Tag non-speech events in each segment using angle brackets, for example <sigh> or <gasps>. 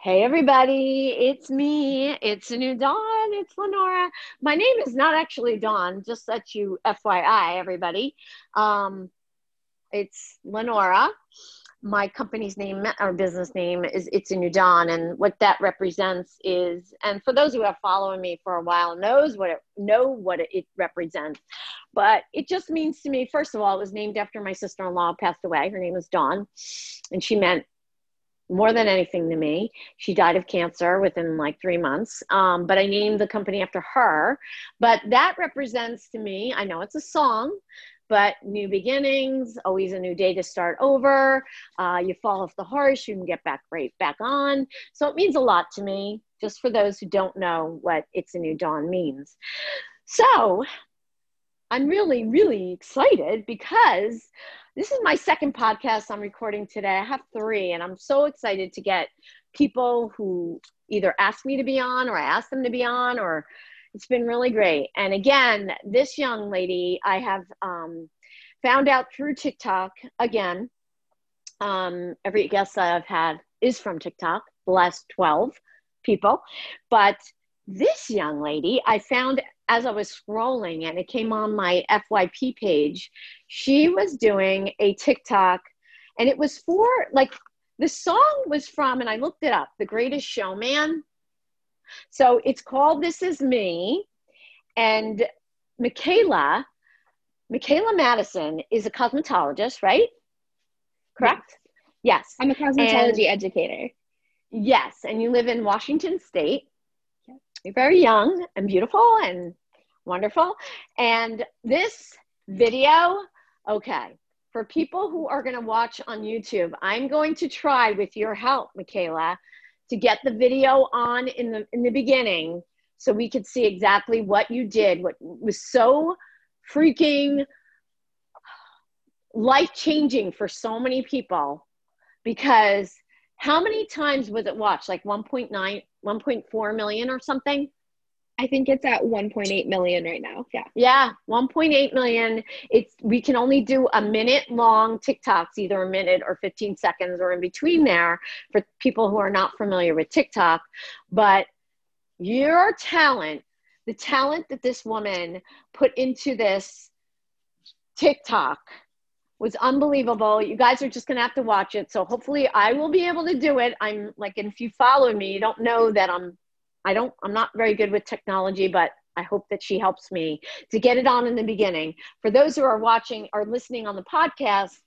Hey everybody, it's me. It's a new Dawn. It's Lenora. My name is not actually Dawn, just that you FYI, everybody. Um, it's Lenora. My company's name or business name is It's a New Dawn, and what that represents is, and for those who have followed me for a while, knows what it know what it represents. But it just means to me, first of all, it was named after my sister-in-law passed away. Her name was Dawn, and she meant more than anything to me. She died of cancer within like three months. Um, but I named the company after her. But that represents to me, I know it's a song, but new beginnings, always a new day to start over. Uh, you fall off the horse, you can get back right back on. So it means a lot to me, just for those who don't know what It's a New Dawn means. So I'm really, really excited because this is my second podcast I'm recording today. I have three, and I'm so excited to get people who either ask me to be on or I ask them to be on, or it's been really great. And again, this young lady I have um, found out through TikTok again. Um, every guest I've had is from TikTok, the last 12 people. But this young lady I found as I was scrolling and it came on my FYP page, she was doing a TikTok and it was for like the song was from, and I looked it up, The Greatest Showman. So it's called This Is Me. And Michaela, Michaela Madison is a cosmetologist, right? Correct? Yes. yes. I'm a cosmetology and, educator. Yes. And you live in Washington State. You're very young and beautiful and wonderful. And this video, okay, for people who are going to watch on YouTube, I'm going to try with your help, Michaela, to get the video on in the in the beginning so we could see exactly what you did, what was so freaking life changing for so many people because how many times was it watched? Like 1.9, 1.4 million or something? I think it's at 1.8 million right now. Yeah. Yeah, 1.8 million. It's we can only do a minute long TikToks, either a minute or 15 seconds or in between there for people who are not familiar with TikTok. But your talent, the talent that this woman put into this TikTok was unbelievable. You guys are just going to have to watch it. So hopefully I will be able to do it. I'm like, and if you follow me, you don't know that I'm I don't, I'm not very good with technology, but I hope that she helps me to get it on in the beginning. For those who are watching or listening on the podcast,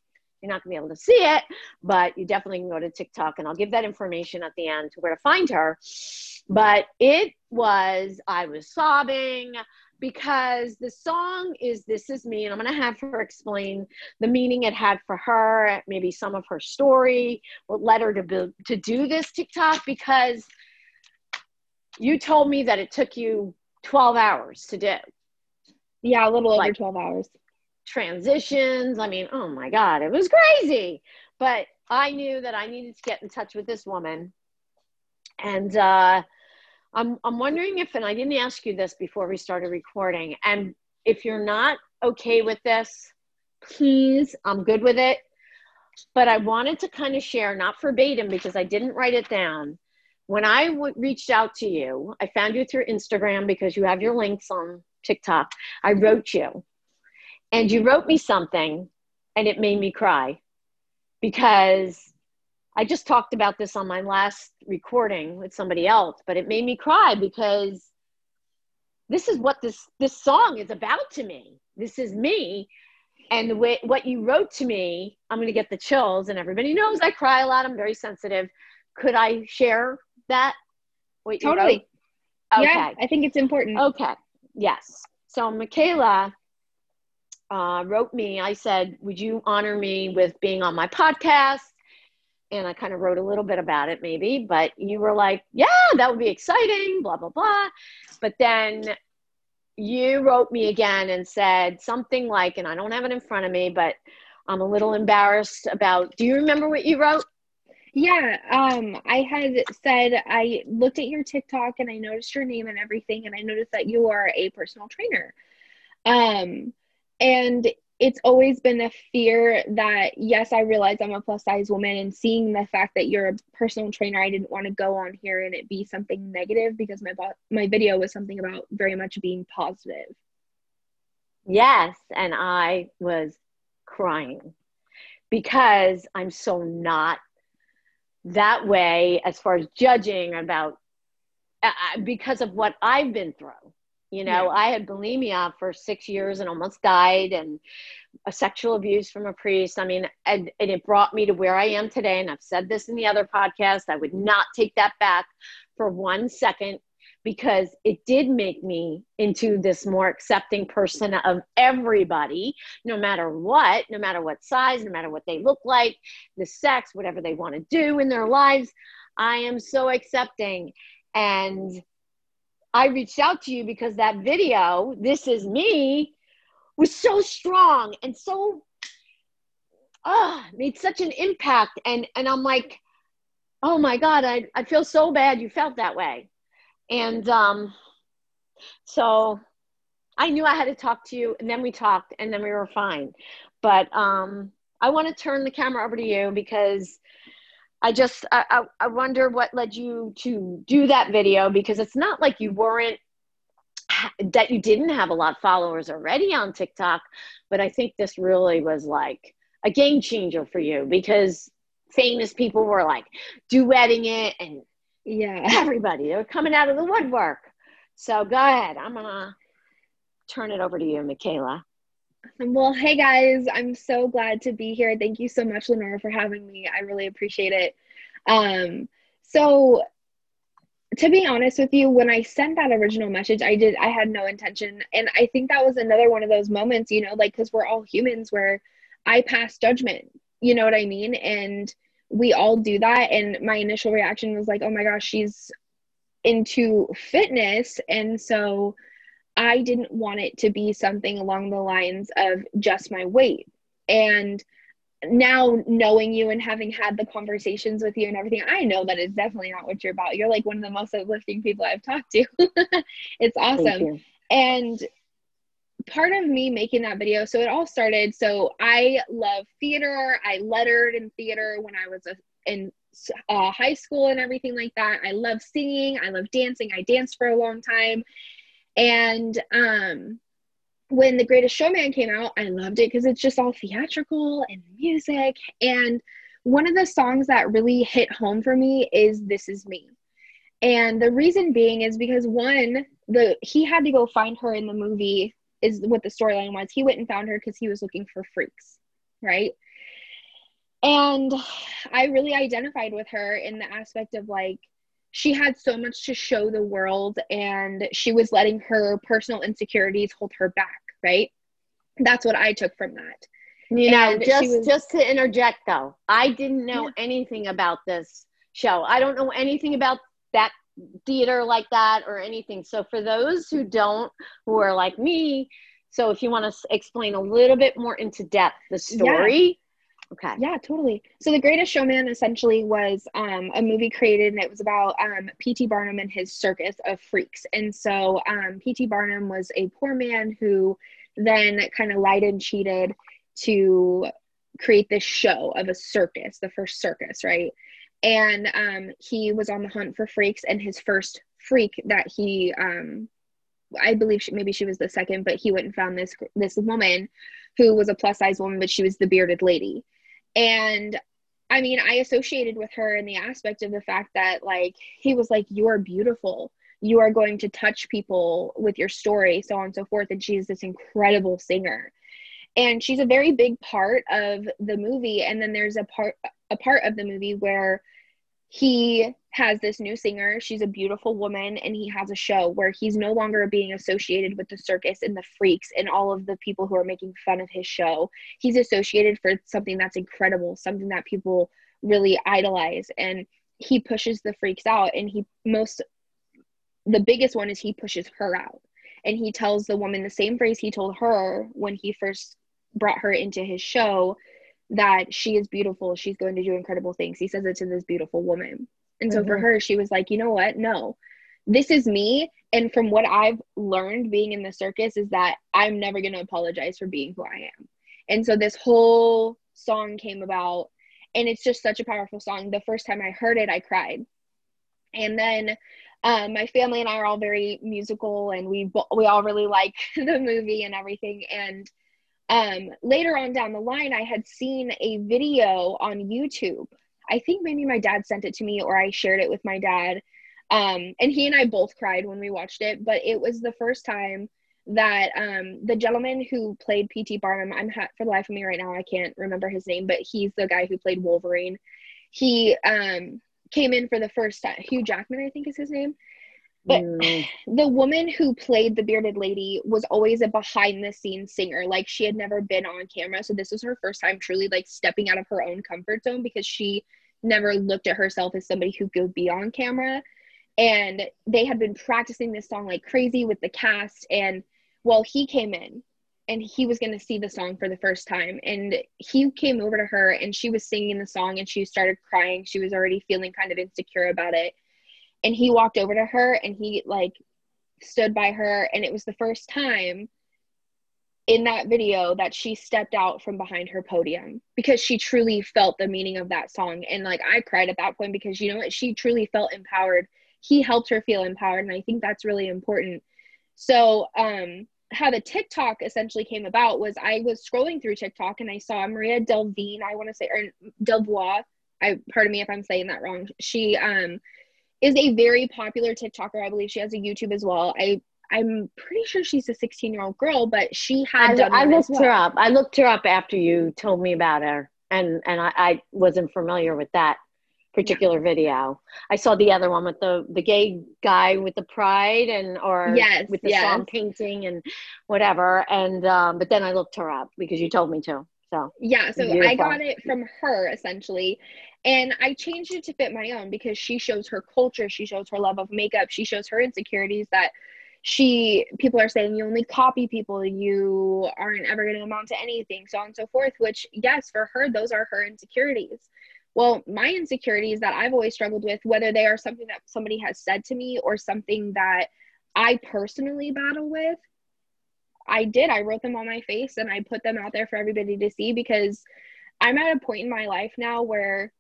you're not gonna be able to see it, but you definitely can go to TikTok and I'll give that information at the end to where to find her. But it was, I was sobbing because the song is This Is Me, and I'm gonna have her explain the meaning it had for her, maybe some of her story, what led her to, be, to do this TikTok because you told me that it took you 12 hours to do. Yeah, a little like, over 12 hours. Transitions. I mean, oh my God, it was crazy. But I knew that I needed to get in touch with this woman. And uh, I'm, I'm wondering if, and I didn't ask you this before we started recording, and if you're not okay with this, please, I'm good with it. But I wanted to kind of share, not verbatim because I didn't write it down, when I w- reached out to you, I found you through Instagram because you have your links on TikTok. I wrote you, and you wrote me something, and it made me cry because I just talked about this on my last recording with somebody else, but it made me cry because this is what this this song is about to me. This is me. And the way what you wrote to me, I'm gonna get the chills, and everybody knows I cry a lot. I'm very sensitive. Could I share that? Wait, totally. Okay. Yeah, I think it's important. Okay. Yes. So Michaela uh, wrote me. I said, "Would you honor me with being on my podcast?" And I kind of wrote a little bit about it, maybe. But you were like, "Yeah, that would be exciting." Blah blah blah. But then you wrote me again and said something like, and I don't have it in front of me, but I'm a little embarrassed about. Do you remember what you wrote? Yeah, um, I had said I looked at your TikTok and I noticed your name and everything, and I noticed that you are a personal trainer. Um, and it's always been a fear that yes i realize i'm a plus size woman and seeing the fact that you're a personal trainer i didn't want to go on here and it be something negative because my bo- my video was something about very much being positive. Yes and i was crying because i'm so not that way as far as judging about uh, because of what i've been through you know, yeah. I had bulimia for six years and almost died, and a sexual abuse from a priest. I mean, and, and it brought me to where I am today. And I've said this in the other podcast. I would not take that back for one second because it did make me into this more accepting person of everybody, no matter what, no matter what size, no matter what they look like, the sex, whatever they want to do in their lives. I am so accepting. And I reached out to you because that video, This Is Me, was so strong and so oh, made such an impact. And and I'm like, oh my God, I, I feel so bad you felt that way. And um so I knew I had to talk to you and then we talked and then we were fine. But um I want to turn the camera over to you because I just I, I wonder what led you to do that video because it's not like you weren't that you didn't have a lot of followers already on TikTok, but I think this really was like a game changer for you because famous people were like duetting it and yeah, <laughs> everybody they were coming out of the woodwork. So go ahead, I'm gonna turn it over to you, Michaela. Well, hey guys, I'm so glad to be here. Thank you so much, Lenora, for having me. I really appreciate it. Um, so to be honest with you, when I sent that original message, I did, I had no intention. And I think that was another one of those moments, you know, like, because we're all humans where I pass judgment, you know what I mean? And we all do that. And my initial reaction was like, oh my gosh, she's into fitness. And so, I didn't want it to be something along the lines of just my weight. And now knowing you and having had the conversations with you and everything, I know that it's definitely not what you're about. You're like one of the most uplifting people I've talked to. <laughs> it's awesome. And part of me making that video, so it all started. So I love theater. I lettered in theater when I was a, in uh, high school and everything like that. I love singing. I love dancing. I danced for a long time. And um, when The Greatest Showman came out, I loved it because it's just all theatrical and music. And one of the songs that really hit home for me is This Is Me. And the reason being is because one, the he had to go find her in the movie is what the storyline was. He went and found her because he was looking for freaks, right? And I really identified with her in the aspect of like she had so much to show the world and she was letting her personal insecurities hold her back right? That's what i took from that. You know just was, just to interject though i didn't know yeah. anything about this show. I don't know anything about that theater like that or anything. So for those who don't who are like me so if you want to explain a little bit more into depth the story Okay. Yeah, totally. So The Greatest Showman essentially was um, a movie created, and it was about um, P.T. Barnum and his circus of freaks. And so um, P.T. Barnum was a poor man who then kind of lied and cheated to create this show of a circus, the first circus, right? And um, he was on the hunt for freaks, and his first freak that he, um, I believe she, maybe she was the second, but he went and found this this woman who was a plus size woman, but she was the bearded lady and I mean, I associated with her in the aspect of the fact that, like, he was like, You are beautiful. You are going to touch people with your story, so on and so forth. And she's this incredible singer. And she's a very big part of the movie. And then there's a part a part of the movie where he has this new singer. She's a beautiful woman, and he has a show where he's no longer being associated with the circus and the freaks and all of the people who are making fun of his show. He's associated for something that's incredible, something that people really idolize. And he pushes the freaks out, and he most, the biggest one is he pushes her out. And he tells the woman the same phrase he told her when he first brought her into his show that she is beautiful. She's going to do incredible things. He says it to this beautiful woman. And so mm-hmm. for her, she was like, you know what? No, this is me. And from what I've learned being in the circus is that I'm never going to apologize for being who I am. And so this whole song came about and it's just such a powerful song. The first time I heard it, I cried. And then um, my family and I are all very musical, and we we all really like <laughs> the movie and everything. And um, later on down the line, I had seen a video on YouTube. I think maybe my dad sent it to me, or I shared it with my dad. Um, and he and I both cried when we watched it. But it was the first time that um, the gentleman who played P.T. Barnum, I'm ha- for the life of me right now, I can't remember his name, but he's the guy who played Wolverine. He um, came in for the first time. Hugh Jackman, I think is his name. But mm. <sighs> the woman who played the bearded lady was always a behind the scenes singer. Like she had never been on camera. So this was her first time truly like stepping out of her own comfort zone because she never looked at herself as somebody who could be on camera. And they had been practicing this song like crazy with the cast. And well, he came in and he was going to see the song for the first time. And he came over to her and she was singing the song and she started crying. She was already feeling kind of insecure about it. And he walked over to her and he like stood by her. And it was the first time in that video that she stepped out from behind her podium because she truly felt the meaning of that song. And like I cried at that point because you know what? She truly felt empowered. He helped her feel empowered. And I think that's really important so, um, how the TikTok essentially came about was I was scrolling through TikTok and I saw Maria Delvine, I want to say, or Delvoye. I pardon me if I'm saying that wrong. She um is a very popular TikToker. I believe she has a YouTube as well. I I'm pretty sure she's a 16 year old girl, but she had. I, I looked well. her up. I looked her up after you told me about her, and and I, I wasn't familiar with that particular video. I saw the other one with the the gay guy with the pride and or yes, with the yes. song painting and whatever. And um, but then I looked her up because you told me to. So yeah, so beautiful. I got it from her essentially. And I changed it to fit my own because she shows her culture, she shows her love of makeup, she shows her insecurities that she people are saying you only copy people you aren't ever going to amount to anything so on and so forth which yes for her those are her insecurities well, my insecurities that I've always struggled with, whether they are something that somebody has said to me or something that I personally battle with, I did. I wrote them on my face and I put them out there for everybody to see because I'm at a point in my life now where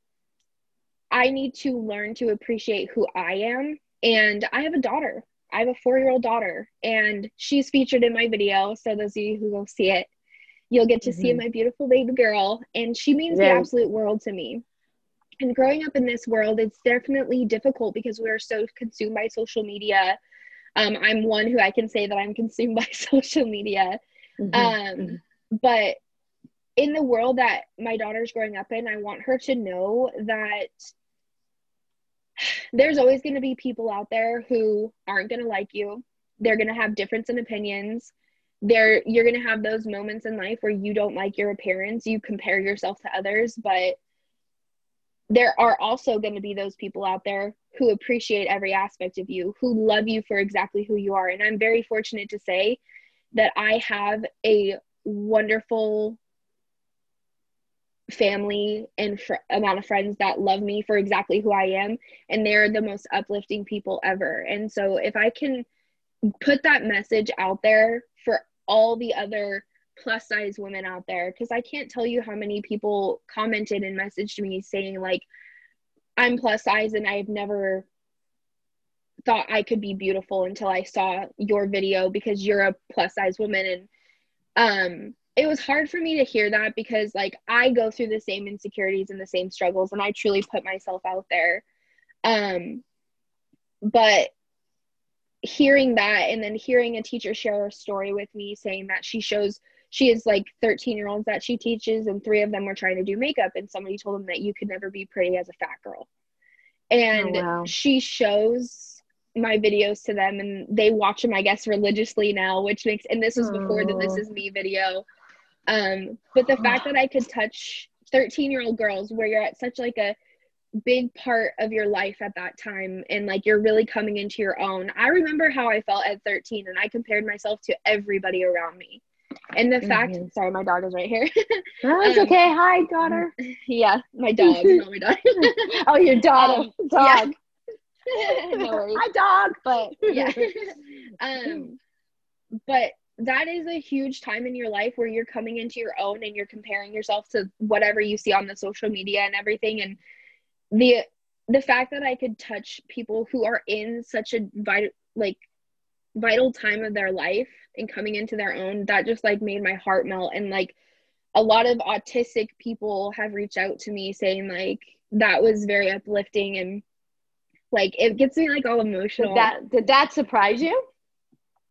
I need to learn to appreciate who I am. And I have a daughter. I have a four year old daughter, and she's featured in my video. So, those of you who will see it, you'll get to mm-hmm. see my beautiful baby girl. And she means yeah. the absolute world to me and growing up in this world it's definitely difficult because we're so consumed by social media um, i'm one who i can say that i'm <laughs> consumed by social media mm-hmm. Um, mm-hmm. but in the world that my daughter's growing up in i want her to know that there's always going to be people out there who aren't going to like you they're going to have difference in opinions there you're going to have those moments in life where you don't like your appearance you compare yourself to others but there are also going to be those people out there who appreciate every aspect of you, who love you for exactly who you are. And I'm very fortunate to say that I have a wonderful family and fr- amount of friends that love me for exactly who I am. And they're the most uplifting people ever. And so if I can put that message out there for all the other plus size women out there because I can't tell you how many people commented and messaged me saying like I'm plus size and I've never thought I could be beautiful until I saw your video because you're a plus size woman and um it was hard for me to hear that because like I go through the same insecurities and the same struggles and I truly put myself out there. Um but hearing that and then hearing a teacher share a story with me saying that she shows she is like 13 year olds that she teaches and three of them were trying to do makeup and somebody told them that you could never be pretty as a fat girl. And oh, wow. she shows my videos to them and they watch them i guess religiously now which makes and this was before the this is me video um but the fact that i could touch 13 year old girls where you're at such like a big part of your life at that time and like you're really coming into your own i remember how i felt at 13 and i compared myself to everybody around me and the mm-hmm. fact, sorry, my dog is right here. oh, it's um, okay. Hi, daughter. <laughs> Yeah, my dog, <laughs> not my dog. <laughs> oh, your daughter, Um, dog. Yeah. no. Hi, dog. But yeah. um, but that is a huge time in your life where you're coming into your own and you're comparing yourself to whatever you see on the social media and everything. And the the fact that I could touch people who are in such a vital like vital time of their life and coming into their own that just like made my heart melt. And like a lot of autistic people have reached out to me saying like that was very uplifting and like it gets me like all emotional. Did that did that surprise you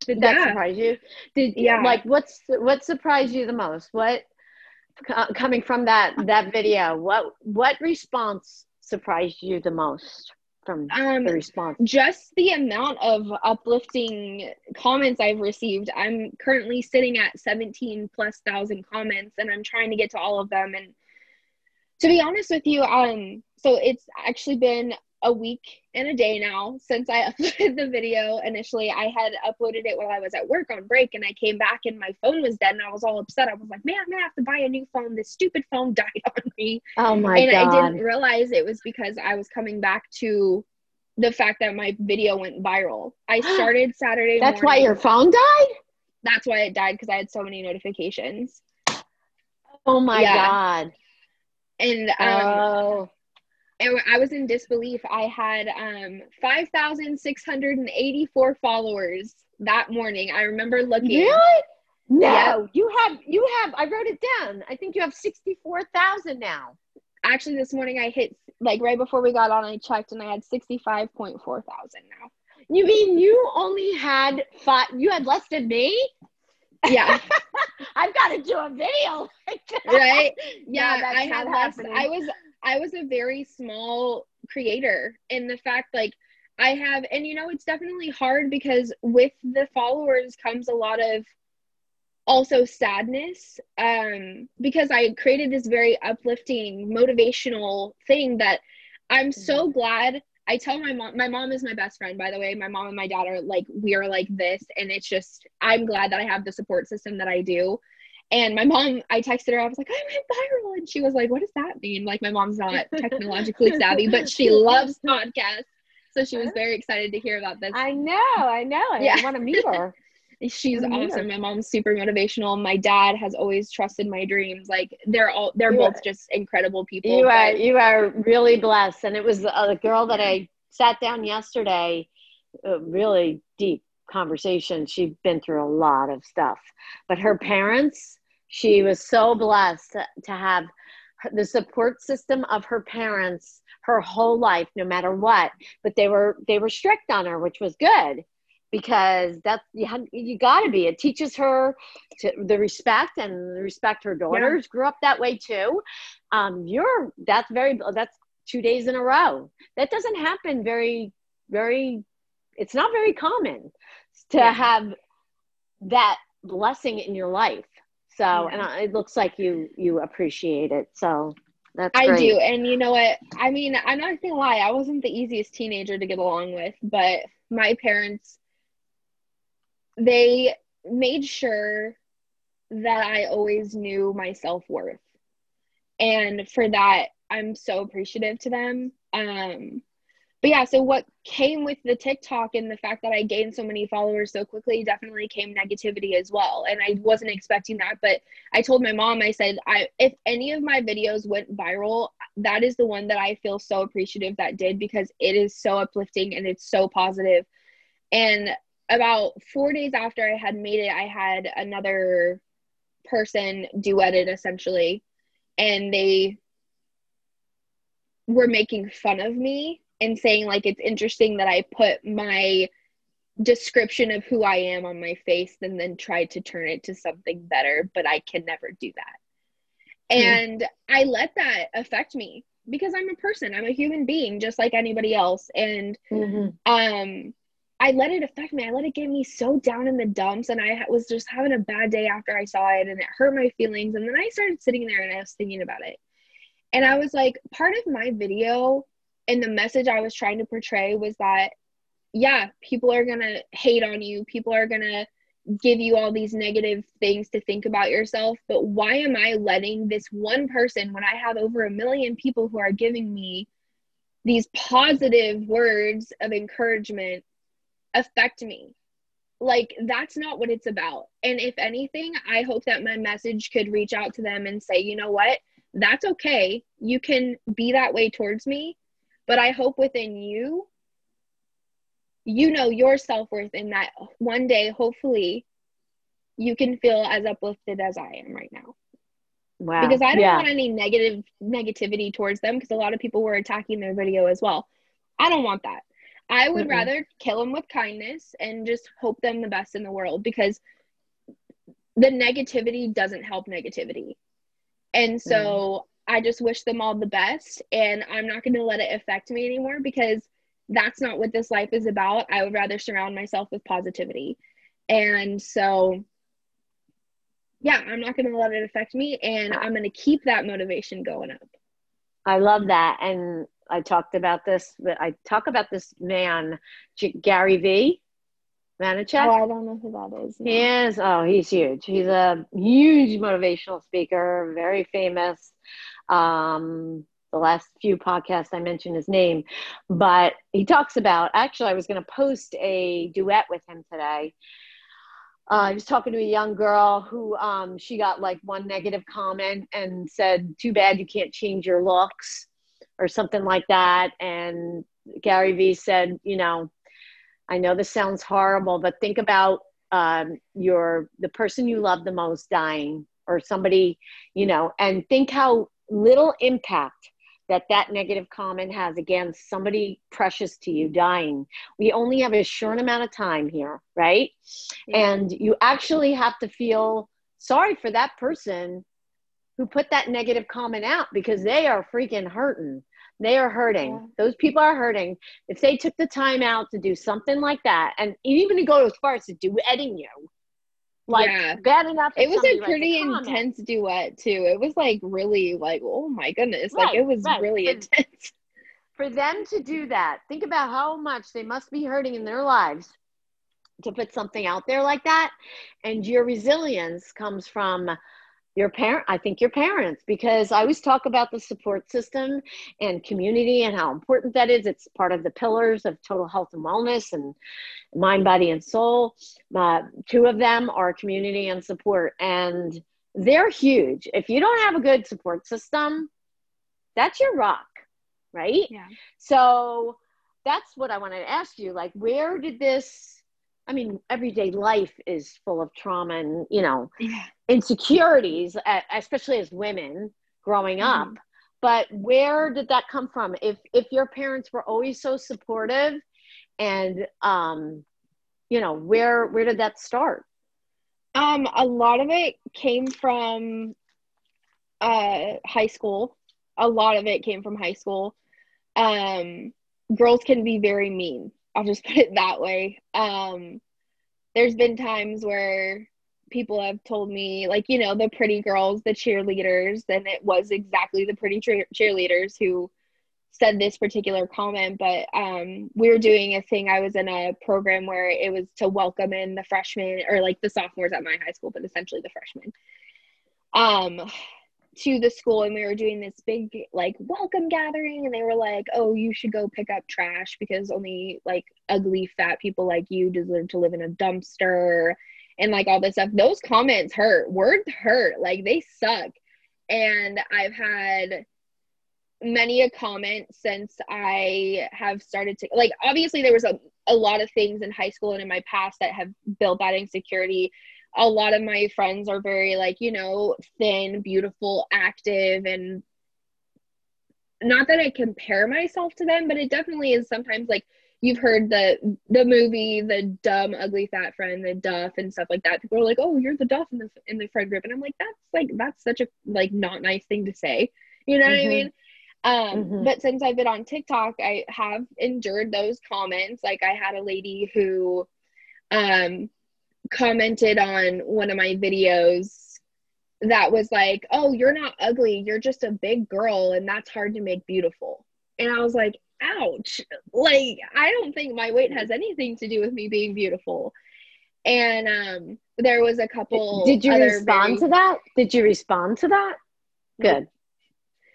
did that yeah. surprise you did yeah like what's what surprised you the most what coming from that that video what what response surprised you the most from um, the response? Just the amount of uplifting comments I've received. I'm currently sitting at 17 plus thousand comments and I'm trying to get to all of them. And to be honest with you, um, so it's actually been a week and a day now since I <laughs> uploaded the video. Initially, I had uploaded it while I was at work on break, and I came back and my phone was dead, and I was all upset. I was like, "Man, I'm gonna have to buy a new phone. This stupid phone <laughs> died on me." Oh my and god! And I didn't realize it was because I was coming back to the fact that my video went viral. I <gasps> started Saturday. That's morning. why your phone died. That's why it died because I had so many notifications. Oh my yeah. god! And um, oh I was in disbelief. I had um, 5,684 followers that morning. I remember looking. Really? No, you have, you have, I wrote it down. I think you have 64,000 now. Actually, this morning I hit, like right before we got on, I checked and I had 65.4 thousand now. You mean you only had five, you had less than me? Yeah. <laughs> I've got to do a video. right? <laughs> Yeah, yeah I had less. I was I was a very small creator in the fact like I have and you know it's definitely hard because with the followers comes a lot of also sadness um because I created this very uplifting motivational thing that I'm so mm-hmm. glad. I tell my mom my mom is my best friend by the way. My mom and my dad are like we are like this and it's just I'm glad that I have the support system that I do and my mom, I texted her, I was like, I went viral. And she was like, What does that mean? Like, my mom's not <laughs> technologically savvy, but she loves podcasts. So she was very excited to hear about this. I know, I know. I yeah. want to meet her. <laughs> She's awesome. My mom's super motivational. My dad has always trusted my dreams. Like they're all they're you both are, just incredible people. You are you are really blessed. And it was uh, a girl that I sat down yesterday, uh, really deep conversation. She'd been through a lot of stuff, but her parents she was so blessed to, have the support system of her parents her whole life no matter what. But they were they were strict on her which was good because that's you, had, you got to be. It teaches her to the respect and respect her daughters yeah. grew up that way too. Um you're that's very that's two days in a row. That doesn't happen very very it's not very common to yeah. have that blessing in your life so, yeah. and I, it looks like you you appreciate it. So that's I great. do, and you know what? I mean, I'm not gonna lie. I wasn't the easiest teenager to get along with, but my parents they made sure that I always knew my self worth, and for that, I'm so appreciative to them. Um, but yeah, so what came with the TikTok and the fact that I gained so many followers so quickly definitely came negativity as well. And I wasn't expecting that, but I told my mom, I said, I if any of my videos went viral, that is the one that I feel so appreciative that did because it is so uplifting and it's so positive. And about four days after I had made it, I had another person duetted essentially, and they were making fun of me and saying like it's interesting that I put my description of who I am on my face and then tried to turn it to something better, but I can never do that. Mm. And I let that affect me because I'm a person, I'm a human being just like anybody else and mm-hmm. um I let it affect me. I let it get me so down in the dumps and I was just having a bad day after I saw it and it hurt my feelings and then I started sitting there and I was thinking about it. And I was like part of my video and the message I was trying to portray was that yeah, people are going to hate on you. People are going to give you all these negative things to think about yourself, but why am I letting this one person when I have over a million people who are giving me these positive words of encouragement affect me? like that's not what it's about. And if anything i hope that my message could reach out to them and say you know what? That's okay. You can be that way towards me but i hope within you you know your self-worth in that one day hopefully you can feel as uplifted as i am right now wow because i don't yeah. want any negative negativity towards them because a lot of people were attacking their video as well i don't want that I would mm rather kill them with kindness and just hope them the best in the world because the negativity doesn't help negativity. And so mm. I just wish them all the best and I'm not going to let it affect me anymore because that's not what this life is about. I would rather surround myself with positivity. And so yeah, I'm not going to let it affect me and I'm going to keep that motivation going up. I love that. And I talked about this, but I talk about this man, Gary V. Vaynerchuk. Oh, I don't know who that is. No. He is. Oh, he's huge. He's a huge motivational speaker, very famous. Um, the last few podcasts I mentioned his name, but he talks about. Actually, I was going to post a duet with him today. Uh, I was talking to a young girl who um, she got like one negative comment and said, "Too bad you can't change your looks." or something like that. And Gary Vee said, you know, I know this sounds horrible, but think about um, your the person you love the most dying, or somebody, you know, and think how little impact that that negative comment has against somebody precious to you dying. We only have a short amount of time here, right? Yeah. And you actually have to feel sorry for that person who put that negative comment out because they are freaking hurting. They are hurting. Yeah. Those people are hurting. If they took the time out to do something like that, and even to go as far as to duetting you, like yeah. bad enough. It was a pretty intense duet too. It was like really like, oh my goodness, right, like it was right. really intense. <laughs> For them to do that, think about how much they must be hurting in their lives to put something out there like that. And your resilience comes from your parent i think your parents because i always talk about the support system and community and how important that is. It's part of the pillars of total health and wellness and mind body and soul. Uh, two of them are community and support and they're huge. If you don't have a good support system that's your rock right? Yeah. So that's what i wanted to ask you. Like where did this I mean, everyday life is full of trauma and, you know, yeah. insecurities, especially as women growing mm-hmm. up. But where did that come from? If if your parents were always so supportive and um you know, where where did that start? Um a lot of it came from uh high school. A lot of it came from high school. Um girls can be very mean I'll just <laughs> put it that way. Um, there's been times where people have told me, like, you know, the pretty girls, the cheerleaders, and it was exactly the pretty cheerleaders who said this particular comment. But um, we were doing a thing. I was in a program where it was to welcome in the freshmen or like the sophomores at my high school, but essentially the freshmen. Um, to the school and we were doing this big like welcome gathering and they were like oh you should go pick up trash because only like ugly fat people like you deserve to live in a dumpster and like all this stuff. Those comments hurt. Words hurt. Like they suck. And i've had many a comment since i have started to like obviously there was a, a lot of things in high school and in my past that have built that insecurity a lot of my friends are very like you know thin beautiful active and not that i compare myself to them but it definitely is sometimes like you've heard the the movie the dumb ugly fat friend the duff and stuff like that people are like oh you're the duff in the in the friend group and i'm like that's like that's such a like not nice thing to say you know mm-hmm. what i mm-hmm. mean um mm-hmm. but since i've been on tiktok i have endured those comments like i had a lady who um commented on one of my videos that was like, "Oh, you're not ugly. You're just a big girl and that's hard to make beautiful." And I was like, "Ouch." Like, I don't think my weight has anything to do with me being beautiful. And um there was a couple Did you respond very... to that? Did you respond to that? Good.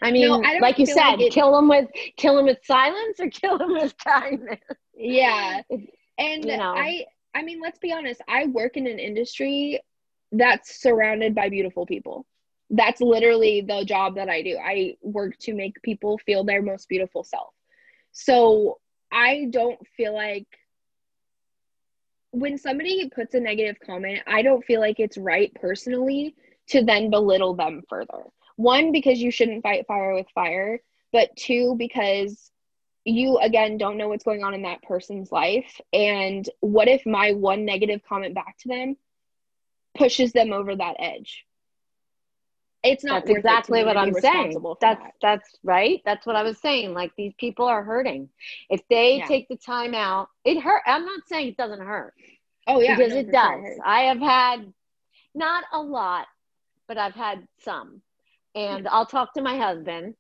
I mean, no, I like you said, like it... kill them with kill them with silence or <laughs> kill them with kindness. Yeah. And you know. I I mean, let's be honest. I work in an industry that's surrounded by beautiful people. That's literally the job that I do. I work to make people feel their most beautiful self. So I don't feel like when somebody puts a negative comment, I don't feel like it's right personally to then belittle them further. One, because you shouldn't fight fire with fire, but two, because you again don't know what's going on in that person's life. And what if my one negative comment back to them pushes them over that edge? It's not that's exactly what I'm saying. That's that. that's right. That's what I was saying. Like these people are hurting. If they yeah. take the time out, it hurt. I'm not saying it doesn't hurt. Oh yeah, because no, it does. Sure I have had not a lot, but I've had some, and I'll talk to my husband.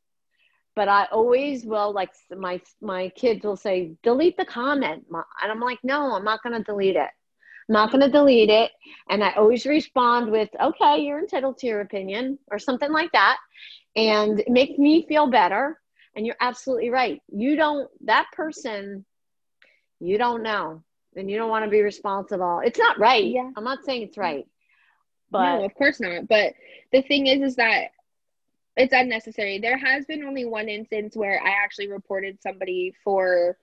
But I always will like my my kids will say delete the comment, and I'm like, no, I'm not going to delete it. I'm not going to delete it. And I always respond with, okay, you're entitled to your opinion or something like that. And it makes me feel better. And you're absolutely right. You don't, that person, you don't know. And you don't want to be responsible. It's not right. Yeah. I'm not saying it's right. But no, of course not. But the thing is, is that it's unnecessary. There has been only one instance where I actually reported somebody for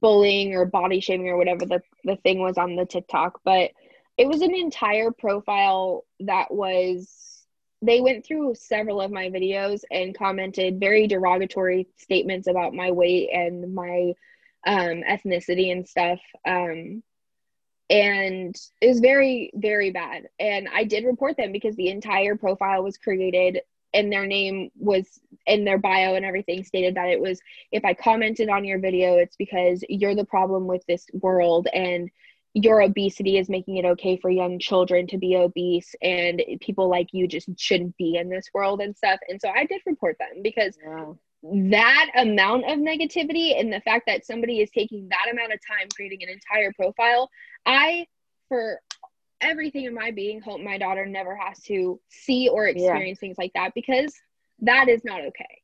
bullying or body shaming or whatever the, the thing was on the TikTok, but it was an entire profile that was they went through several of my videos and commented very derogatory statements about my weight and my um, ethnicity and stuff. Um, and it was very, very bad. And I did report them because the entire profile was created and their name was in their bio and everything stated that it was if I commented on your video, it's because you're the problem with this world and your obesity is making it okay for young children to be obese and people like you just shouldn't be in this world and stuff. And so I did report them because yeah. that amount of negativity and the fact that somebody is taking that amount of time creating an entire profile, I for everything in my being hope my daughter never has to see or experience yeah. things like that because that is not okay.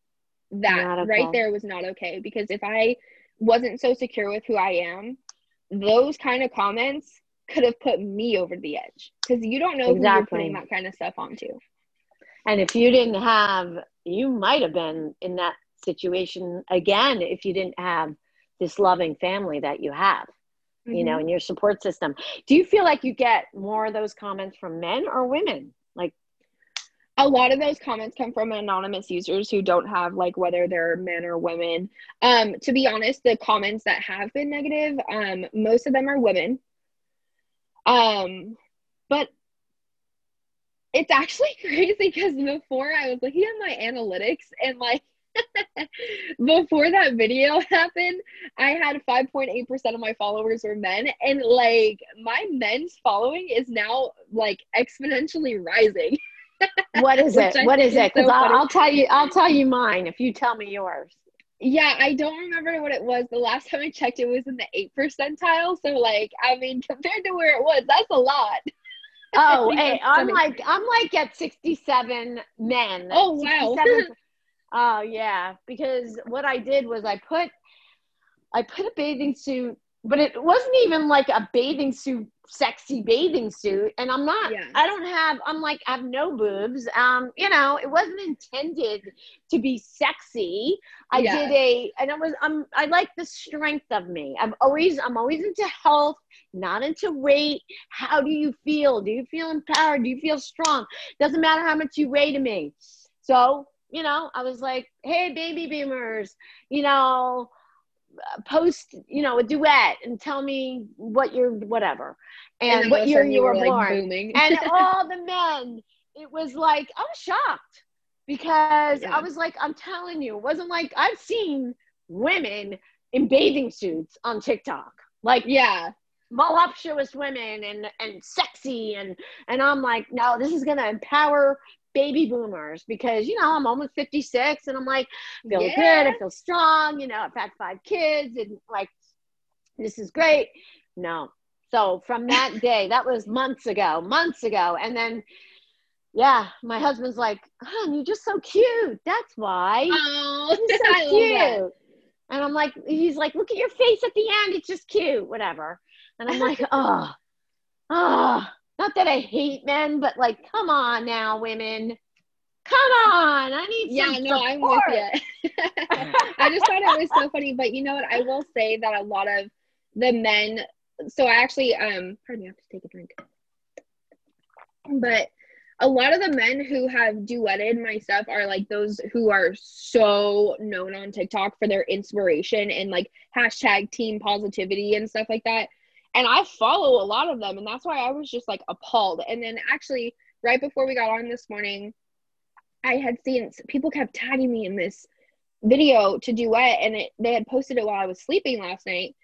That not right there was not okay because if I wasn't so secure with who I am, those kind of comments could have put me over the edge because you don't know exactly. who you're putting that kind of stuff onto. And if you didn't have, you might have been in that situation again if you didn't have this loving family that you have mm-hmm. you know, mm-hmm. in your support system. Do you feel like you get more of those comments from men or women? Like a lot of those comments come from anonymous users who don't have like whether they're men or women. Um, to be honest, the comments that have been negative, um, most of them are women. Um, but it's actually <laughs> crazy because before I was looking at my analytics and like <laughs> before that video <laughs> happened, I had 5.8% of my followers were men. And like my men's following is now like exponentially rising. <laughs> what is it? What is it? Because so I'll, I'll tell you, I'll tell you mine if you tell me yours. Yeah, I don't remember what it was. The last time I checked, it was in the eight percentile. So, like, I mean, compared to where it was, that's a lot. Oh, hey, I'm like, I'm like at 67 men. Oh wow. Oh yeah, because what I did was I put I put a bathing suit, but it wasn't even like a bathing suit, sexy bathing suit. And I'm not. Yeah. I don't have. I'm like I have no boobs. Um, you know, it wasn't intended to be sexy. I yeah. did a, and it was. I'm. I like the strength of me. I'm always. I'm always into health, not into weight. How do you feel? Do you feel empowered? Do you feel strong? Doesn't matter how much you weigh to me. So you know, I was like, hey, baby boomers, you know, post, you know, a duet and tell me what you're, whatever, and, and what year you were, born. Like and <laughs> all the men, it was like, I was shocked because yeah. I was like, I'm telling you, it wasn't like I've seen women in bathing suits on TikTok. Like, yeah, voluptuous women and and sexy and and I'm like, no, this is gonna empower baby boomers because you know I'm almost 56 and I'm like feel yeah. good, I feel strong, you know, I've had five kids and like this is great. No. So from that <laughs> day, that was months ago, months ago. And then yeah, my husband's like, "Hon, you're just so cute. That's why. Oh, <laughs> you're so cute." And I'm like, he's like, "Look at your face at the end. It's just cute, whatever." And I'm like, oh, oh, not that I hate men, but like, come on now, women. Come on, I need some. yeah, no, I'm with you. <laughs> I just thought it was so funny, but you know what? I will say that a lot of the men. So I actually, um, pardon me, I have to take a drink. But a lot of the men who have duetted my stuff are like those who are so known on TikTok for their inspiration and like hashtag team positivity and stuff like that. And I follow a lot of them, and that's why I was just like appalled. And then actually, right before we got on this morning, I had seen people kept tagging me in this video to duet, and it, they had posted it while I was sleeping last night.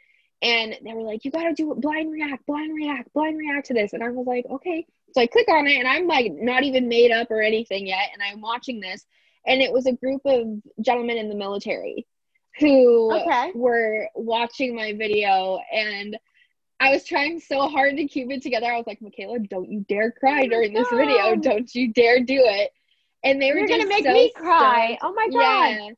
And they were like, "You got to do it blind react, blind react, blind react to this." And I was like, "Okay." So I click on it and I'm like not even made up or anything yet. And I'm watching this. And it was a group of gentlemen in the military who okay. were watching my video. And I was trying so hard to keep it together. I was like, Michaela, don't you dare cry oh during this video. Don't you dare do it. And they were You're just gonna make so me cry. Oh my god. Yeah.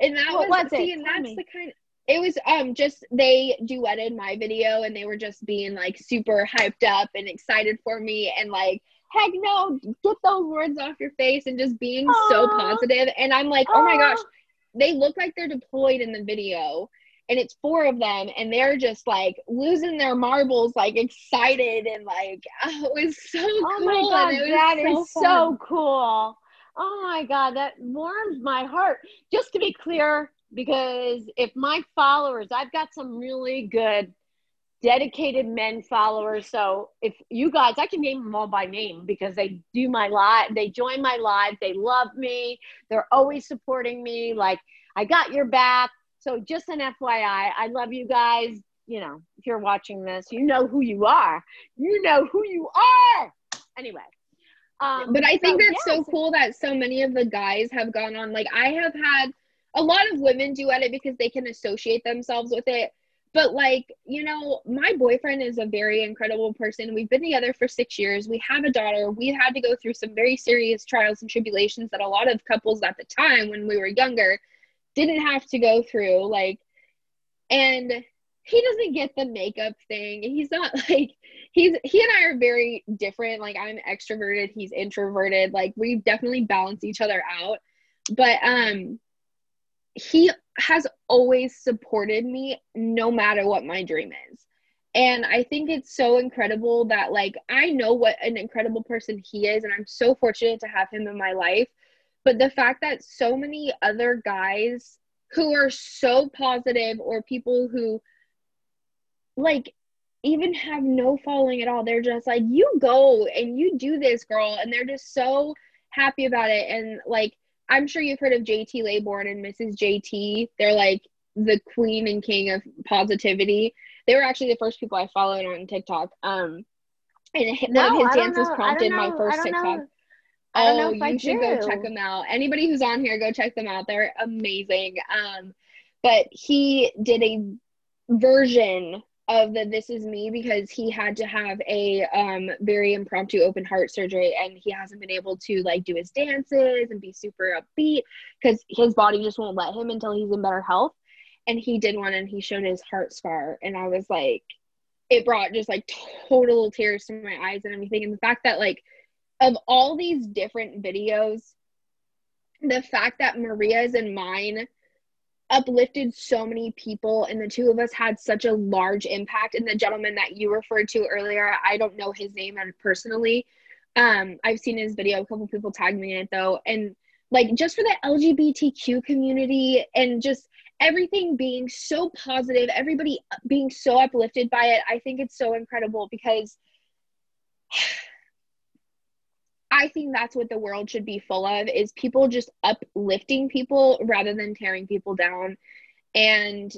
And that what was, was see, it? and Tell that's me. the kind it was um just they duetted my video and they were just being like super hyped up and excited for me and like heck no get those words off your face and just being Aww. so positive and i'm like oh my gosh they look like they're deployed in the video and it's four of them and they're just like losing their marbles like excited and like <laughs> oh, it was so Oh cool my god, and it was that so is fun. so cool. Oh my god, that warms my heart. Just to be clear, because if my followers, I've got some really good dedicated men followers. So if you guys, I can name them all by name because they do my live, they join my live, they love me, they're always supporting me. Like, I got your back. So just an FYI, I love you guys. You know, if you're watching this, you know who you are. You know who you are. Anyway. Um, but I think so, that's yeah, so cool that so many of the guys have gone on. Like I have had a lot of women do it because they can associate themselves with it. But like, you know, my boyfriend is a very incredible person. We've been together for six years. We have a daughter. We've had to go through some very serious trials and tribulations that a lot of couples at the time when we were younger didn't have to go through. Like, and he doesn't get the makeup thing. He's not <laughs> like he's he and I are very different. Like I'm extroverted, he's introverted. Like we definitely balance each other out. But um he has always supported me no matter what my dream is. And I think it's so incredible that like I know what an incredible person he is and I'm so fortunate to have him in my life. But the fact that so many other guys who are so positive or people who like even have no following at all. They're just like, you go and you do this, girl. And they're just so happy about it. And like, I'm sure you've heard of JT Laybourne and Mrs. JT. They're like the queen and king of positivity. They were actually the first people I followed on TikTok. Um, and No, one of his dances prompted my first TikTok. know. I don't know Oh, if I you should go check them out. Anybody who's on here, go check them out. They're amazing. Um, but he did a version of the This Is Me because he had to have a um, very impromptu open heart surgery and he hasn't been able to like do his dances and be super upbeat because his body just won't let him until he's in better health. And he did one and he showed his heart scar. And I was like, it brought just like total tears to my eyes and everything. And the fact that, like, of all these different videos, the fact that Maria's and mine uplifted so many people and the two of us had such a large impact and the gentleman that you referred to earlier i don't know his name personally. Um i've seen his video a couple people tagged me in it though and like just for the lgbtq community and just everything being so positive everybody being so uplifted by it i think it's so incredible because I think that's what the world should be full of is people just uplifting people rather than tearing people down. And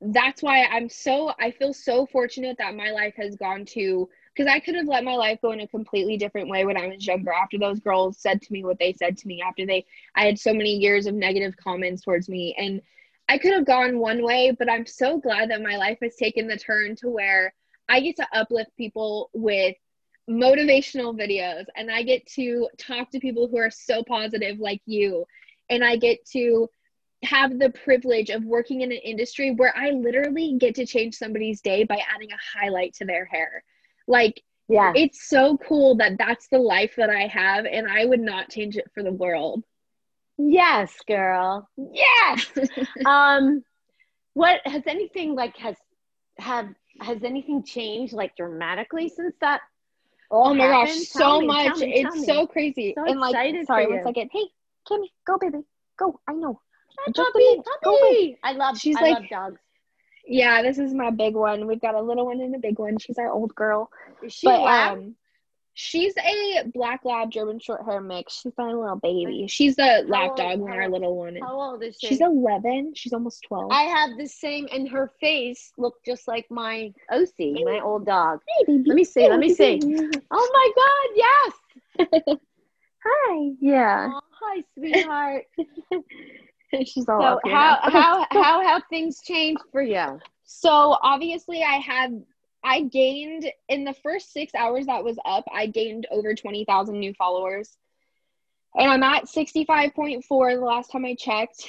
that's why I'm so I feel so fortunate that my life has gone to because I could have let my life go in a completely different way when I was younger after those girls said to me what they said to me after they I had so many years of negative comments towards me and I could have gone one way but I'm so glad that my life has taken the turn to where I get to uplift people with motivational videos and I get to talk to people who are so positive like you and I get to have the privilege of working in an industry where I literally get to change somebody's day by adding a highlight to their hair. Like, yeah. It's so cool that that's the life that I have, and I would not change it for the world. Yes, girl. Yes. <laughs> um, what has anything like has have has anything changed like dramatically since that? Oh my happened? gosh, so me, much! Me, it's so crazy. So and like, sorry, one second. Hey, Kimmy, go, baby, go. I know. Hi, puppy, puppy. I love. She's I like, love dogs. Yeah, this is my big one. We've got a little one and a big one. She's our old girl. Is she but, um, she's a black lab German short hair mix. She's my little baby. She's the lap dog when our little one. How old is she? She's eleven. She's almost twelve. I have the same, and her face looked just like my OC, my old dog. Hey, baby. let me see. Let me see. Oh my God! Yes. <laughs> hi. Yeah. Oh, hi, sweetheart. <laughs> She's all so how <laughs> how how have things changed for you? So obviously, I had I gained in the first six hours that was up. I gained over twenty thousand new followers, and I'm at sixty five point four the last time I checked.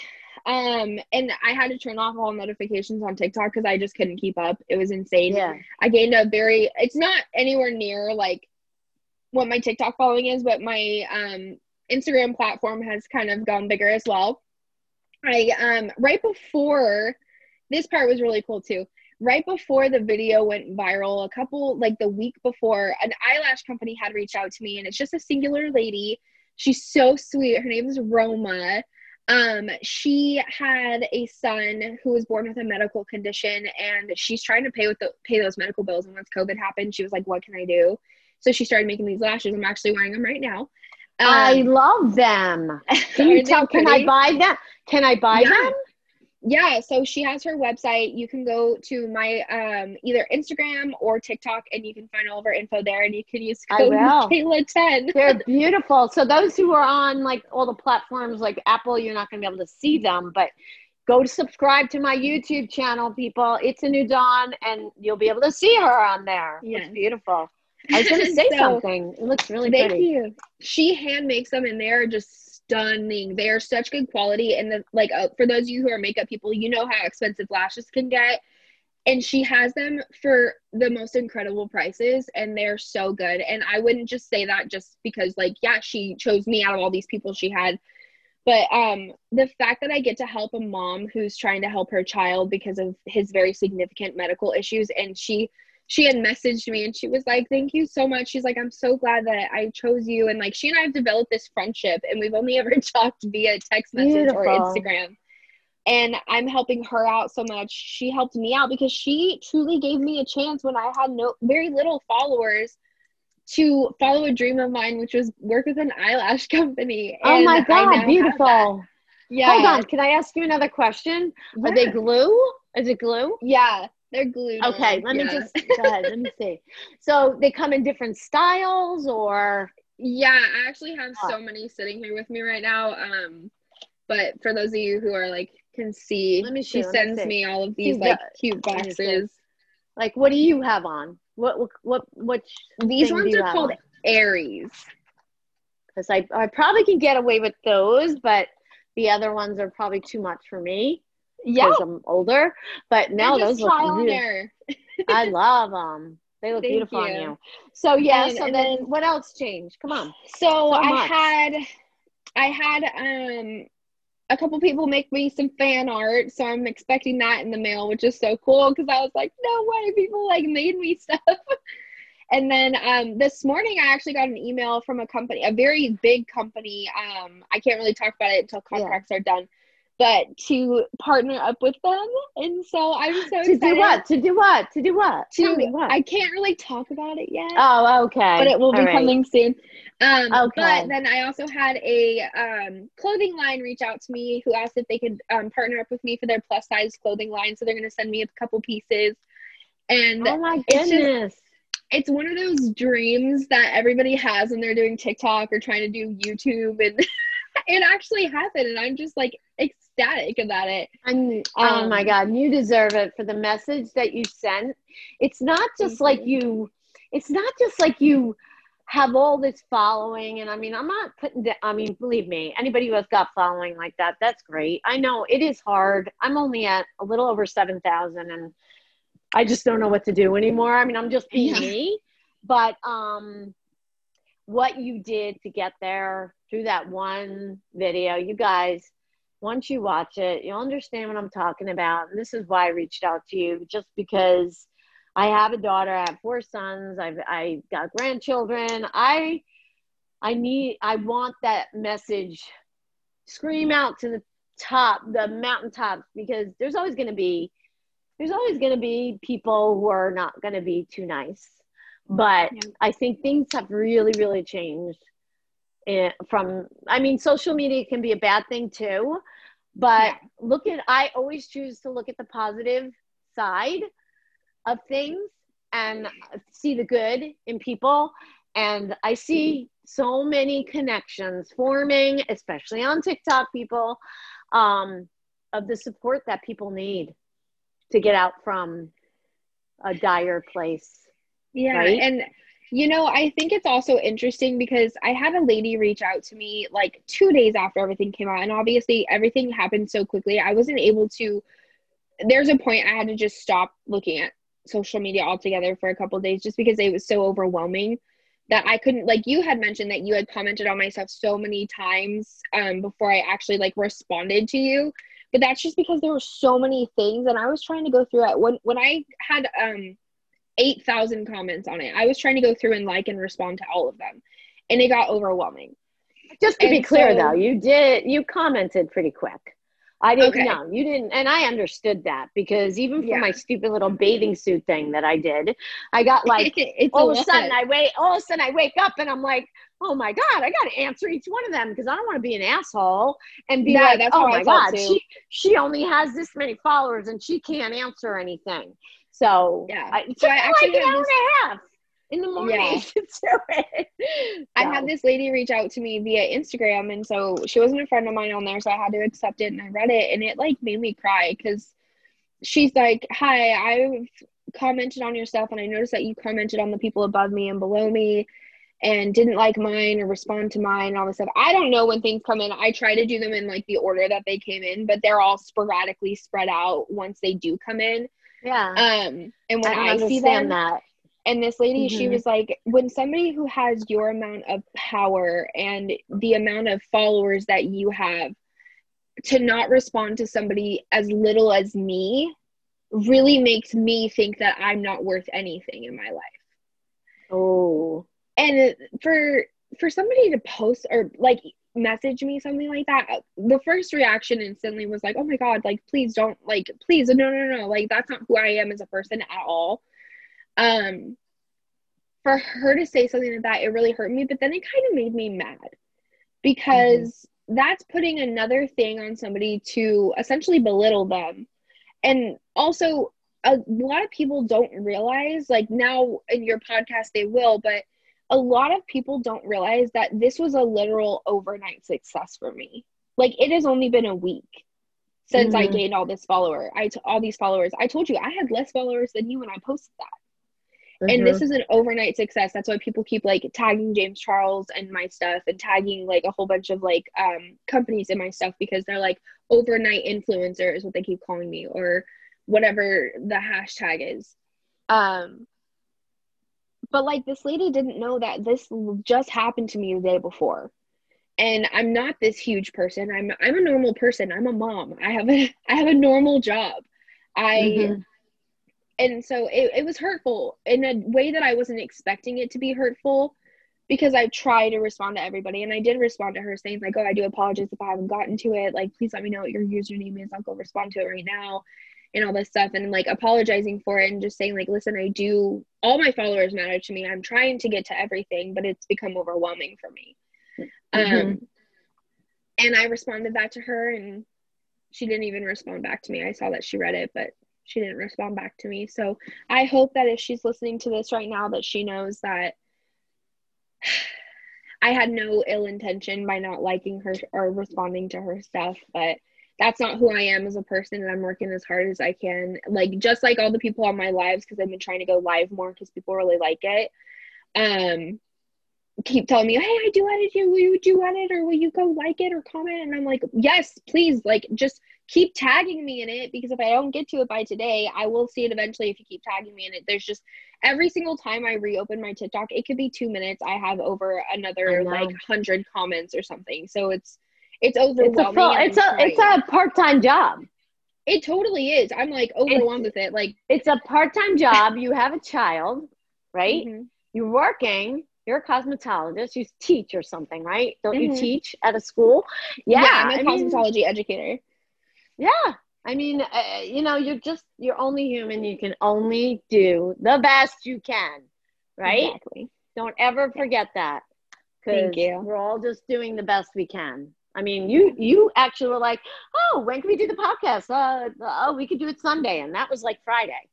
Um, and I had to turn off all notifications on TikTok because I just couldn't keep up. It was insane. Yeah. I gained a very. It's not anywhere near like what my TikTok following is, but my um Instagram platform has kind of gone bigger as well. I um right before this part was really cool too. Right before the video went viral, a couple like the week before, an eyelash company had reached out to me, and it's just a singular lady. She's so sweet. Her name is Roma. Um, she had a son who was born with a medical condition, and she's trying to pay with the pay those medical bills. And once COVID happened, she was like, "What can I do?" So she started making these lashes. I'm actually wearing them right now. Um, I love them. <laughs> Can you tell? Can I buy them? Can I buy yeah. them? Yeah, so she has her website. You can go to my um, either Instagram or TikTok, and you can find all of her info there. And you can use code Kayla ten. <laughs> They're <laughs> beautiful. So those who are on like all the platforms like Apple, you're not going to be able to see them, but go to subscribe to my YouTube channel, people. It's a new dawn, and you'll be able to see her on there. Yeah. It's beautiful. I was going <laughs> to say so, something. It looks really thank pretty. you. She hand makes them, and they're just stunning. They are such good quality. And the like, uh, for those of you who are makeup people, you know how expensive lashes can get. And she has them for the most incredible prices, and they're so good. And I wouldn't just say that just because, like, yeah, she chose me out of all these people she had but um the fact that i get to help a mom who's trying to help her child because of his very significant medical issues and she she had messaged me and she was like, Thank you so much. She's like, I'm so glad that I chose you. And like, she and I have developed this friendship and we've only <laughs> ever talked via text message Beautiful. or Instagram. And I'm helping her out so much. She helped me out because she truly gave me a chance when I had no very little followers to follow a dream of mine, which was work with an eyelash <laughs> company. oh my god, beautiful. Yeah. Hold on, can I ask you another question? Yeah. Are they glue? Is it glue? Yeah. They're glued. Okay, on. let yeah. me just go ahead. Let me see. So they come in different styles, or yeah, I actually have oh. so many sitting here with me right now. Um, but for those of you who are like can see, let me she sends me, me all of these like cute boxes. Like, what do you have on? What what what? Which these ones are called on? Aries. Because I I probably can get away with those, but the other ones are probably too much for me yeah. I'm older. But now those look really, <laughs> I love them. They look Thank beautiful you. on you. So yeah. And, so and then, then, what else changed? Come on. So, so I much. had, I had um a couple people make me some fan art, so I'm expecting that in the mail, which is so cool because I was like, no way, people like made me <laughs> stuff. and then um, this morning, I actually got an email from a company, a very big company. Um, I can't really talk about it until contracts yeah. are done but to partner up with them. And so I'm so to excited. do what? To do what? To do what? To, Tell me what? I can't really talk about it yet. Oh, okay. But it will be All coming soon. Um, okay. But then I also had a um, clothing line reach out to me who asked if they could um, partner up with me for their plus size clothing line. So they're going to send me a couple pieces. And oh my goodness. It's, just, it's one of those dreams that everybody has when they're doing TikTok or trying to do YouTube and <laughs> it actually happened and I'm just like ecstatic about it. I'm, oh um, my God, you deserve it for the message that you sent. It's not just like you, it's not just like you have all this following and i mean i'm not putting that i mean believe me anybody who has got following like that that's great i know it is hard i'm only at a little over 7000 and i just don't know what to do anymore i mean i'm just being yeah. me but um what you did to get there through that one video you guys once you watch it you'll understand what i'm talking about and this is why i reached out to you just because I have a daughter. I have four sons. I've I got grandchildren. I I need I want that message scream out to the top, the mountaintops, because there's always going to be there's always going to be people who are not going to be too nice. But yeah. I think things have really, really changed. From I mean, social media can be a bad thing too, but yeah. look at I always choose to look at the positive side of things and see the good in people. And I see so many connections forming, especially on TikTok, people, um, of the support that people need to get out from a dire place. Yeah. Right? And, you know, I think it's also interesting because I had a lady reach out to me like two days after everything came out. And obviously, everything happened so quickly. I wasn't able to. There's a point I had to just stop looking at social media altogether for a couple days just because it was so overwhelming that I couldn't like you had mentioned that you had commented on my stuff so many times um before I actually like responded to you but that's just because there were so many things and I was trying to go through it when when I had um 8,000 comments on it I was trying to go through and like and respond to all of them and it got overwhelming just to and be clear so, though you did you commented pretty quick I didn't okay. know. You didn't, and I understood that because even for yeah. my stupid little bathing suit thing that I did, I got <laughs> like all of a sudden I wait, all of a sudden I wake up and I'm like, oh my god, I got to answer each one of them because I don't want to be an asshole and be like, oh my god, too. she she only has this many followers and she can't answer anything. So yeah, I, so I actually like an hour this- and a half in the morning yeah. <laughs> to do it. So. I had this lady reach out to me via Instagram, and so she wasn't a friend of mine on there, so I had to accept it, and I read it, and it like made me cry because she's like, "Hi, I've commented on your stuff, and I noticed that you commented on the people above me and below me." And didn't like mine or respond to mine and all this stuff. I don't know when things come in. I try to do them in like the order that they came in, but they're all sporadically spread out once they do come in. Yeah. Um, and when I, I see them, that and this lady, mm-hmm. she was like, when somebody who has your amount of power and the amount of followers that you have, to not respond to somebody as little as me really makes me think that I'm not worth anything in my life. Oh. And for for somebody to post or like message me something like that, the first reaction instantly was like, "Oh my god, like please don't like please no no no, like that's not who I am as a person at all." um for her to say something like that it really hurt me but then it kind of made me mad because mm-hmm. that's putting another thing on somebody to essentially belittle them and also a lot of people don't realize like now in your podcast they will but a lot of people don't realize that this was a literal overnight success for me like it has only been a week since mm-hmm. i gained all this follower i t- all these followers i told you i had less followers than you when i posted that Mm-hmm. And this is an overnight success. That's why people keep like tagging James Charles and my stuff and tagging like a whole bunch of like um, companies in my stuff because they're like overnight influencer is what they keep calling me or whatever the hashtag is. Um, but like this lady didn't know that this just happened to me the day before. And i'm not this huge person. I'm i'm a normal person. I'm a mom. I have a <laughs> i have a normal job. I mm-hmm. and so it, it was hurtful in a way that I wasn't expecting it to be hurtful because I try to respond to everybody. And I did respond to her saying like, oh, I do apologize if I haven't gotten to it. Like, please let me know what your username is. I'll go respond to it right now and all this stuff and like apologizing for it and just saying like, listen, I do all my followers matter to me. I'm trying to get to everything, but it's become overwhelming for me. Mm-hmm. Um, and I responded back to her and she didn't even respond back to me. I saw that she read it, but she didn't respond back to me. So I hope that if she's listening to this right now, that she knows that <sighs> I had no ill intention by not liking her or responding to her stuff, but that's not who I am as a person, and I'm working as hard as I can. Like just like all the people on my lives, because I've been trying to go live more because people really like it. Um, keep telling me, "Hey, I do edit you. Will you do edit, or will you go like it or comment?" And I'm like, "Yes, please. Like, just keep tagging me in it because if I don't get to it by today, I will see it eventually. If you keep tagging me in it, there's just every single time I reopen my TikTok, it could be two minutes. I have over another like hundred comments or something. So it's it's overwhelming. It's a full, it's a, it's a part time job. It totally is. I'm like overwhelmed it's, with it. Like it's a part time job. You have a child, right? Mm-hmm. You're working you're a cosmetologist. You teach or something, right? Don't mm-hmm. you teach at a school? Yeah, yeah I'm a I cosmetology mean, educator. Yeah, I mean, uh, you know, you're just you're only human. You can only do the best you can, right? Exactly. Don't ever forget that. Thank you. We're all just doing the best we can. I mean, you you actually were like, oh, when can we do the podcast? Uh, oh, we could do it Sunday, and that was like Friday.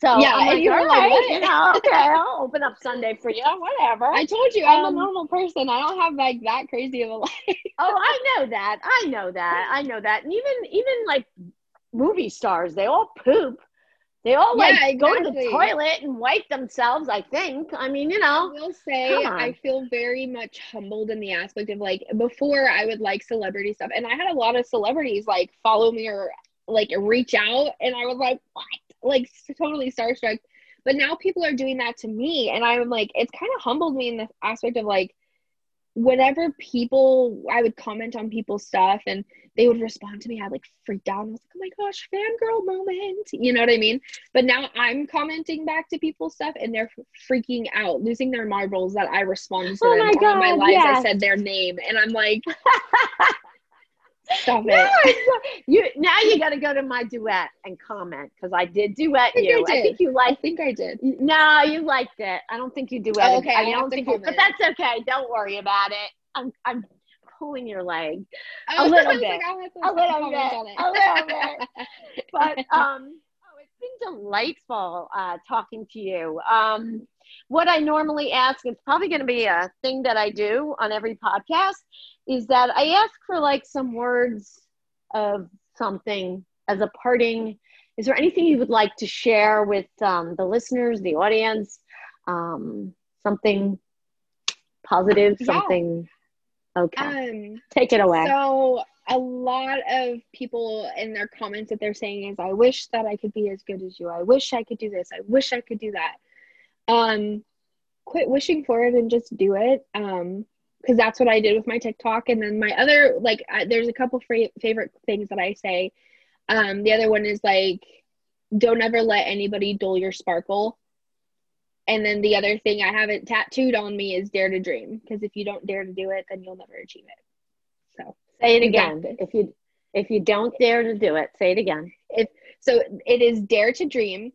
So yeah, like, you were like, right, you know, okay, I'll open up Sunday for you, whatever. I told you I'm um, a normal person. I don't have like that crazy of a <laughs> life. oh, I know that. I know that. I know that. And even even like movie stars, they all poop. They all like exactly. go to the toilet and wipe themselves. I think. I mean, you know. I will say I feel very much humbled in the aspect of like before I would like celebrity stuff, and I had a lot of celebrities like follow me or like reach out, and I was like, what? like totally starstruck. But now people are doing that to me, and I'm like, it's kind of humbled me in the aspect of like, whenever people, I would comment on people's stuff and they would respond to me, I'd like freaked out. I was like, oh my gosh, fangirl moment. You know what I mean? But now I'm commenting back to people's stuff and they're freaking out, losing their marbles that I responded to oh them. My God, my lives, yes. I said their name. And I'm like, <laughs> Stop no, it. you now you got to go to my duet and comment because I did duet I you. I, I, think you liked. I think I did. No, you liked it. I don't think you duet. Oh, okay, I, I don't think. You, but that's okay. Don't worry about it. I'm I'm pulling your leg a little bit, like, a little bit, a little bit. But um, oh, it's been delightful uh, talking to you. Um, what I normally ask, it's probably going to be a thing that I do on every podcast, is that I ask for like some words of something as a parting. Is there anything you would like to share with um, the listeners, the audience? Um, something positive, yeah. something. Okay. Um, Take it away. So, a lot of people in their comments that they're saying is, I wish that I could be as good as you. I wish I could do this. I wish I could do that. Um, quit wishing for it and just do it. Um, because that's what I did with my TikTok. And then my other, like, I, there's a couple fra- favorite things that I say. Um, the other one is like, don't ever let anybody dull your sparkle. And then the other thing I have it tattooed on me is dare to dream. Because if you don't dare to do it, then you'll never achieve it. So say it again. If you if you don't dare to do it, say it again. If so, it is dare to dream.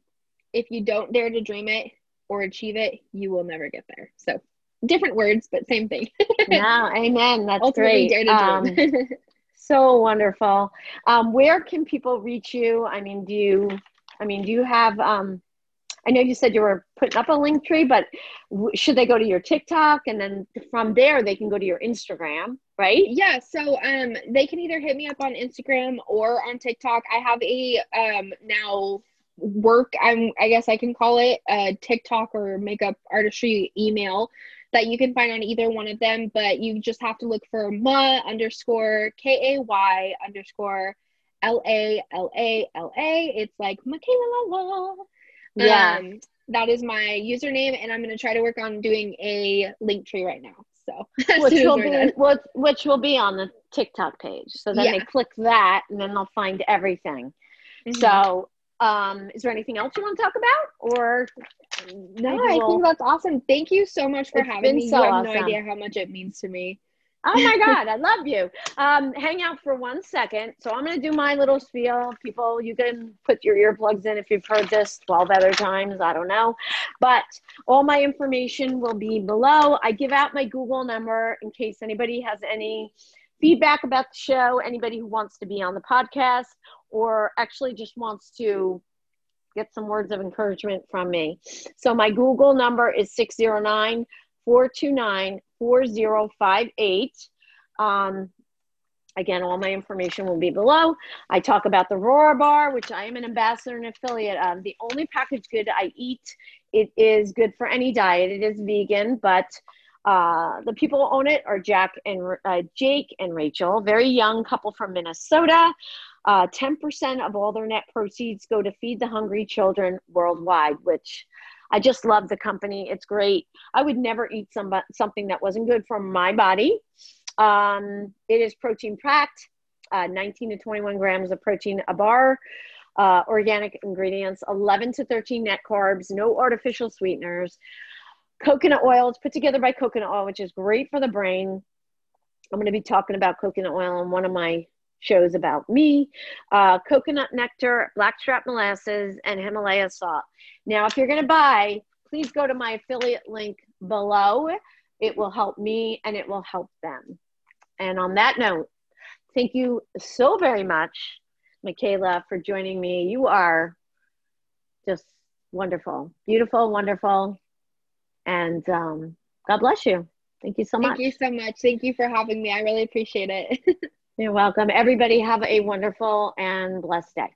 If you don't dare to dream it or achieve it, you will never get there. So different words, but same thing. <laughs> yeah, amen. That's Ultimately, great. Um, <laughs> so wonderful. Um, where can people reach you? I mean, do you, I mean, do you have, um, I know you said you were putting up a link tree, but w- should they go to your TikTok and then from there they can go to your Instagram, right? Yeah. So um, they can either hit me up on Instagram or on TikTok. I have a um, now work i'm i guess i can call it a tiktok or makeup artistry email that you can find on either one of them, but you just have to look for Ma underscore K A Y underscore L A L A L A. It's like Michaela La La. Yeah. Um, that is my username, and I'm going to try to work on doing a link tree right now. So, <laughs> which will be which, which will be on the TikTok page. So then yeah. they click that, and then they'll find everything. Mm-hmm. So, um, is there anything else you want to talk about, or no, I think that's awesome. Thank you so much for it's having me. So you have awesome. no idea how much it means to me. Oh my <laughs> God, I love you. Um, hang out for one second. So I'm going to do my little spiel. People, you can put your earplugs in if you've heard this 12 other times. I don't know. But all my information will be below. I give out my Google number in case anybody has any feedback about the show, anybody who wants to be on the podcast, or actually just wants to get some words of encouragement from me. So my Google number is 609 429 4058. Um, again, all my information will be below. I talk about the Roar Bar, which I am an ambassador and affiliate of. The only packaged good I eat, it is good for any diet. It is vegan, but Uh, the people who own it are Jack and uh, Jake and Rachel, very young couple from Minnesota. Uh, 10% of all their net proceeds go to feed the hungry children worldwide, which I just love the company. It's great. I would never eat some, something that wasn't good for my body. Um, it is protein packed, uh, 19 to 21 grams of protein a bar. Uh, organic ingredients, 11 to 13 net carbs, no artificial sweeteners. Coconut oil, it's put together by coconut oil, which is great for the brain. I'm going to be talking about coconut oil on one of my shows about me. Uh, coconut nectar, blackstrap molasses, and Himalaya salt. Now, if you're going to buy, please go to my affiliate link below. It will help me and it will help them. And on that note, thank you so very much, Michaela, for joining me. You are just wonderful, beautiful, wonderful. And um, God bless you. Thank you so much. Thank you so much. Thank you for having me. I really appreciate it. <laughs> You're welcome. Everybody have a wonderful and blessed day.